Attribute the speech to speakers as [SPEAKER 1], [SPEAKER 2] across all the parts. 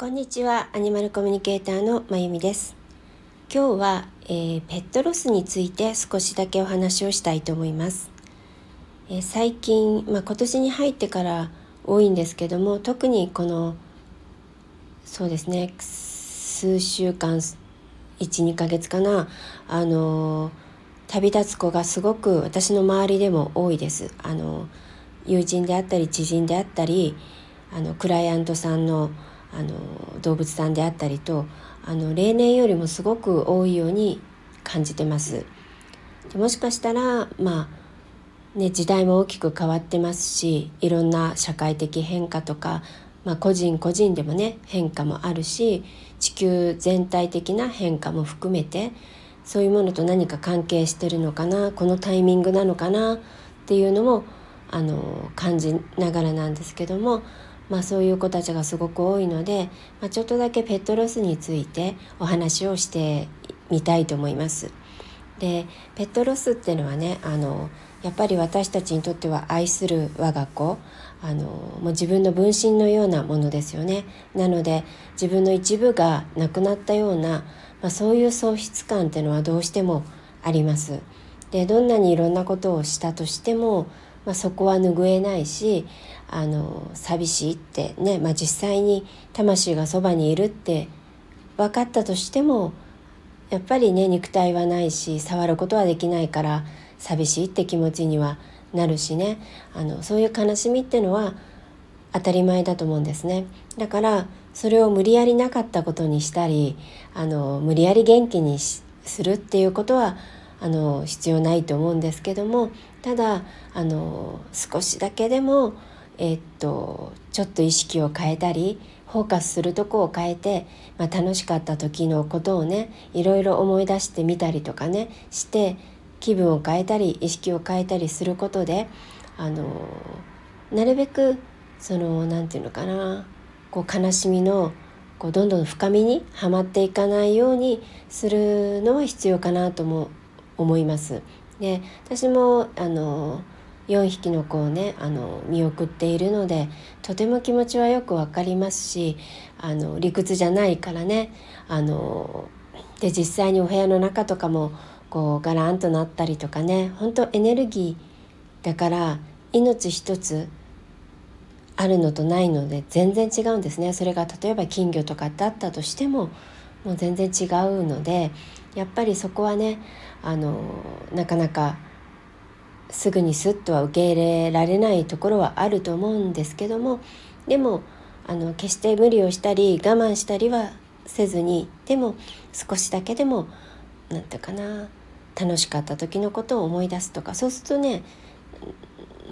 [SPEAKER 1] こんにちはアニマルコミュニケーターのまゆみです。今日は、えー、ペットロスについて少しだけお話をしたいと思います、えー、最近、まあ、今年に入ってから多いんですけども特にこのそうですね数週間12ヶ月かなあの旅立つ子がすごく私の周りでも多いです。あの友人であったり知人であったりあのクライアントさんのあの動物さんであったりとあの例年よりもすごく多いように感じてます。もしかしたらまあね時代も大きく変わってますしいろんな社会的変化とか、まあ、個人個人でもね変化もあるし地球全体的な変化も含めてそういうものと何か関係してるのかなこのタイミングなのかなっていうのもあの感じながらなんですけどもまあ、そういう子たちがすごく多いので、まあ、ちょっとだけペットロスについてお話をしてみたいと思います。でペットロスっていうのはねあのやっぱり私たちにとっては愛する我が子あのもう自分の分身のようなものですよね。なので自分の一部がなくなったような、まあ、そういう喪失感っていうのはどうしてもあります。でどんなにいろんなことをしたとしてもまあ、そこは拭えないしあの寂しいってね、まあ、実際に魂がそばにいるって分かったとしてもやっぱりね肉体はないし触ることはできないから寂しいって気持ちにはなるしね。あのそういう悲しみってのは当たり前だと思うんですね。だからそれを無理やりなかったことにしたりあの無理やり元気にするっていうことはあの必要ないと思うんですけどもただあの少しだけでも、え、っとちょっと意識を変えたりフォーカスするとこを変えて、まあ、楽しかった時のことをねいろいろ思い出してみたりとかねして気分を変えたり意識を変えたりすることであのなるべくその何て言うのかなこう悲しみのこうどんどん深みにはまっていかないようにするのは必要かなとも思います。で私もあの4匹の子をねあの見送っているのでとても気持ちはよく分かりますしあの理屈じゃないからねあので実際にお部屋の中とかもこうガランとなったりとかね本当エネルギーだから命一つあるのとないので全然違うんですねそれが例えば金魚とかだったとしてももう全然違うのでやっぱりそこはねあのなかなかすぐにスッとは受け入れられないところはあると思うんですけどもでもあの決して無理をしたり我慢したりはせずにでも少しだけでも何て言うかな楽しかった時のことを思い出すとかそうするとね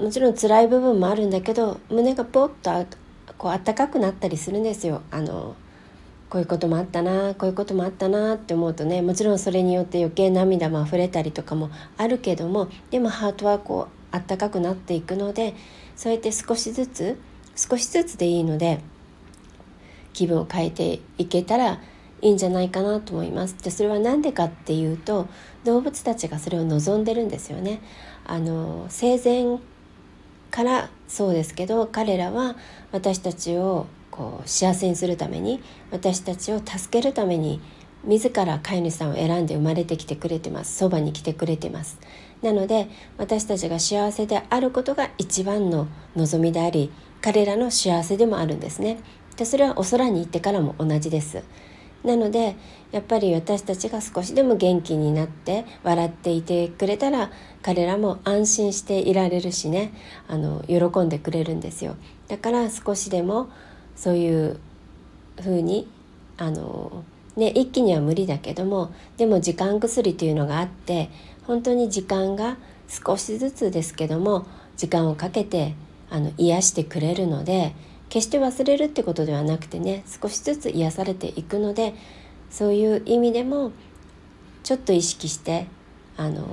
[SPEAKER 1] もちろん辛い部分もあるんだけど胸がポッとこうあったかくなったりするんですよ。あのこういうこともあったなこういうこともあったなって思うとねもちろんそれによって余計涙も溢れたりとかもあるけどもでもハートはこうあったかくなっていくのでそうやって少しずつ少しずつでいいので気分を変えていけたらいいんじゃないかなと思います。でそれは何でかっていうと動物たちがそれを望んでるんですよね。あの生前からそうですけど彼らは私たちをこう幸せにするために私たちを助けるために自ら飼い主さんを選んで生まれてきてくれてます。そばに来てくれてます。なので私たちが幸せであることが一番の望みであり彼らの幸せでもあるんですね。でそれはお空に行ってからも同じです。なのでやっぱり私たちが少しでも元気になって笑っていてくれたら彼らも安心していられるしね。あの喜んでくれるんですよ。だから少しでもそういう風にあのね一気には無理だけどもでも時間薬というのがあって本当に時間が少しずつですけども時間をかけてあの癒してくれるので決して忘れるってことではなくてね少しずつ癒されていくのでそういう意味でもちょっと意識してあの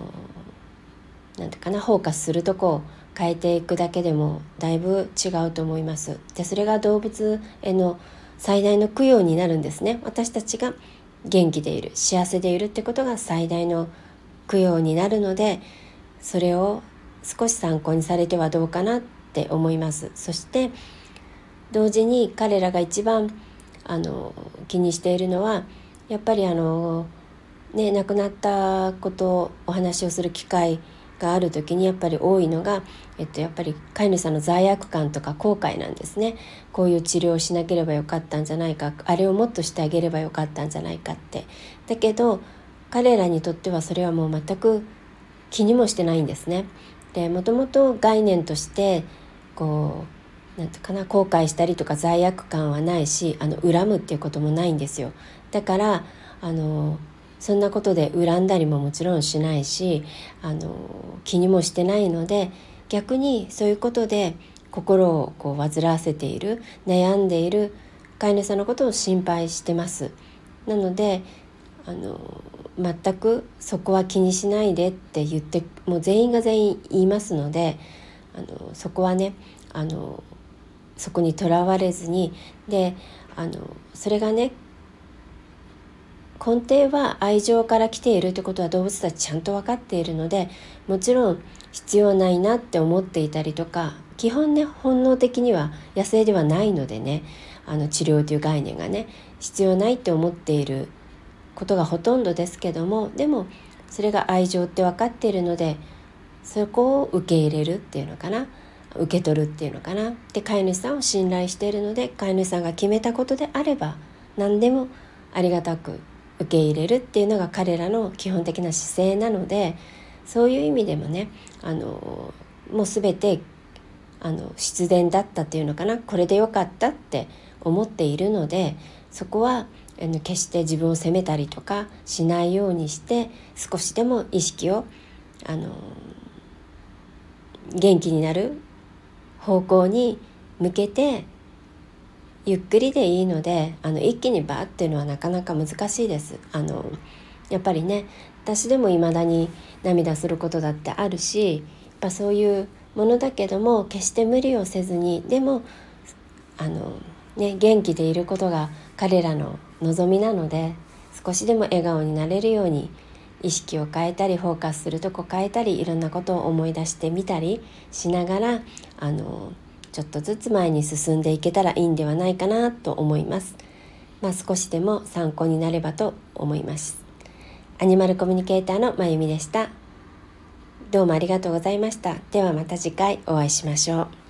[SPEAKER 1] なんていうかなフォーカスするとこを変えていくだけでもだいぶ違うと思います。でそれが動物への最大の供養になるんですね。私たちが元気でいる幸せでいるってことが最大の供養になるのでそれを少し参考にされてはどうかなって思います。そして同時に彼らが一番あの気にしているのはやっぱりあの、ね、亡くなったことをお話をする機会がある時にやっぱり多いのが、えっと、やっぱり飼い主さんの罪悪感とか後悔なんですねこういう治療をしなければよかったんじゃないかあれをもっとしてあげればよかったんじゃないかってだけど彼らにとってはそれはもう全く気にもしてないんですね。でもともと概念としてこうなんていうかな後悔したりとか罪悪感はないしあの恨むっていうこともないんですよ。だからあのそんなことで恨んだりももちろんしないしあの気にもしてないので逆にそういうことで心をこう煩わせている悩んでいる飼い主さんのことを心配してます。なのであの全くそこは気にしないでって言ってもう全員が全員言いますのであのそこはねあのそこにとらわれずにであのそれがね根底は愛情から来ているってことは動物たちちゃんと分かっているのでもちろん必要ないなって思っていたりとか基本ね本能的には野生ではないのでねあの治療という概念がね必要ないって思っていることがほとんどですけどもでもそれが愛情って分かっているのでそこを受け入れるっていうのかな受け取るっていうのかなで飼い主さんを信頼しているので飼い主さんが決めたことであれば何でもありがたく受け入れるっていうのが彼らの基本的な姿勢なのでそういう意味でもねあのもう全てあの必然だったっていうのかなこれでよかったって思っているのでそこはあの決して自分を責めたりとかしないようにして少しでも意識をあの元気になる方向に向けてゆっくりでいいのであの一気にバーっていうのはなかなか難しいです。あのやっぱりね私でも未だに涙することだってあるしやっぱそういうものだけども決して無理をせずにでもあの、ね、元気でいることが彼らの望みなので少しでも笑顔になれるように意識を変えたりフォーカスするとこ変えたりいろんなことを思い出してみたりしながらあのちょっとずつ前に進んでいけたらいいんではないかなと思います。まあ、少しでも参考になればと思います。アニマルコミュニケーターのまゆみでした。どうもありがとうございました。ではまた次回お会いしましょう。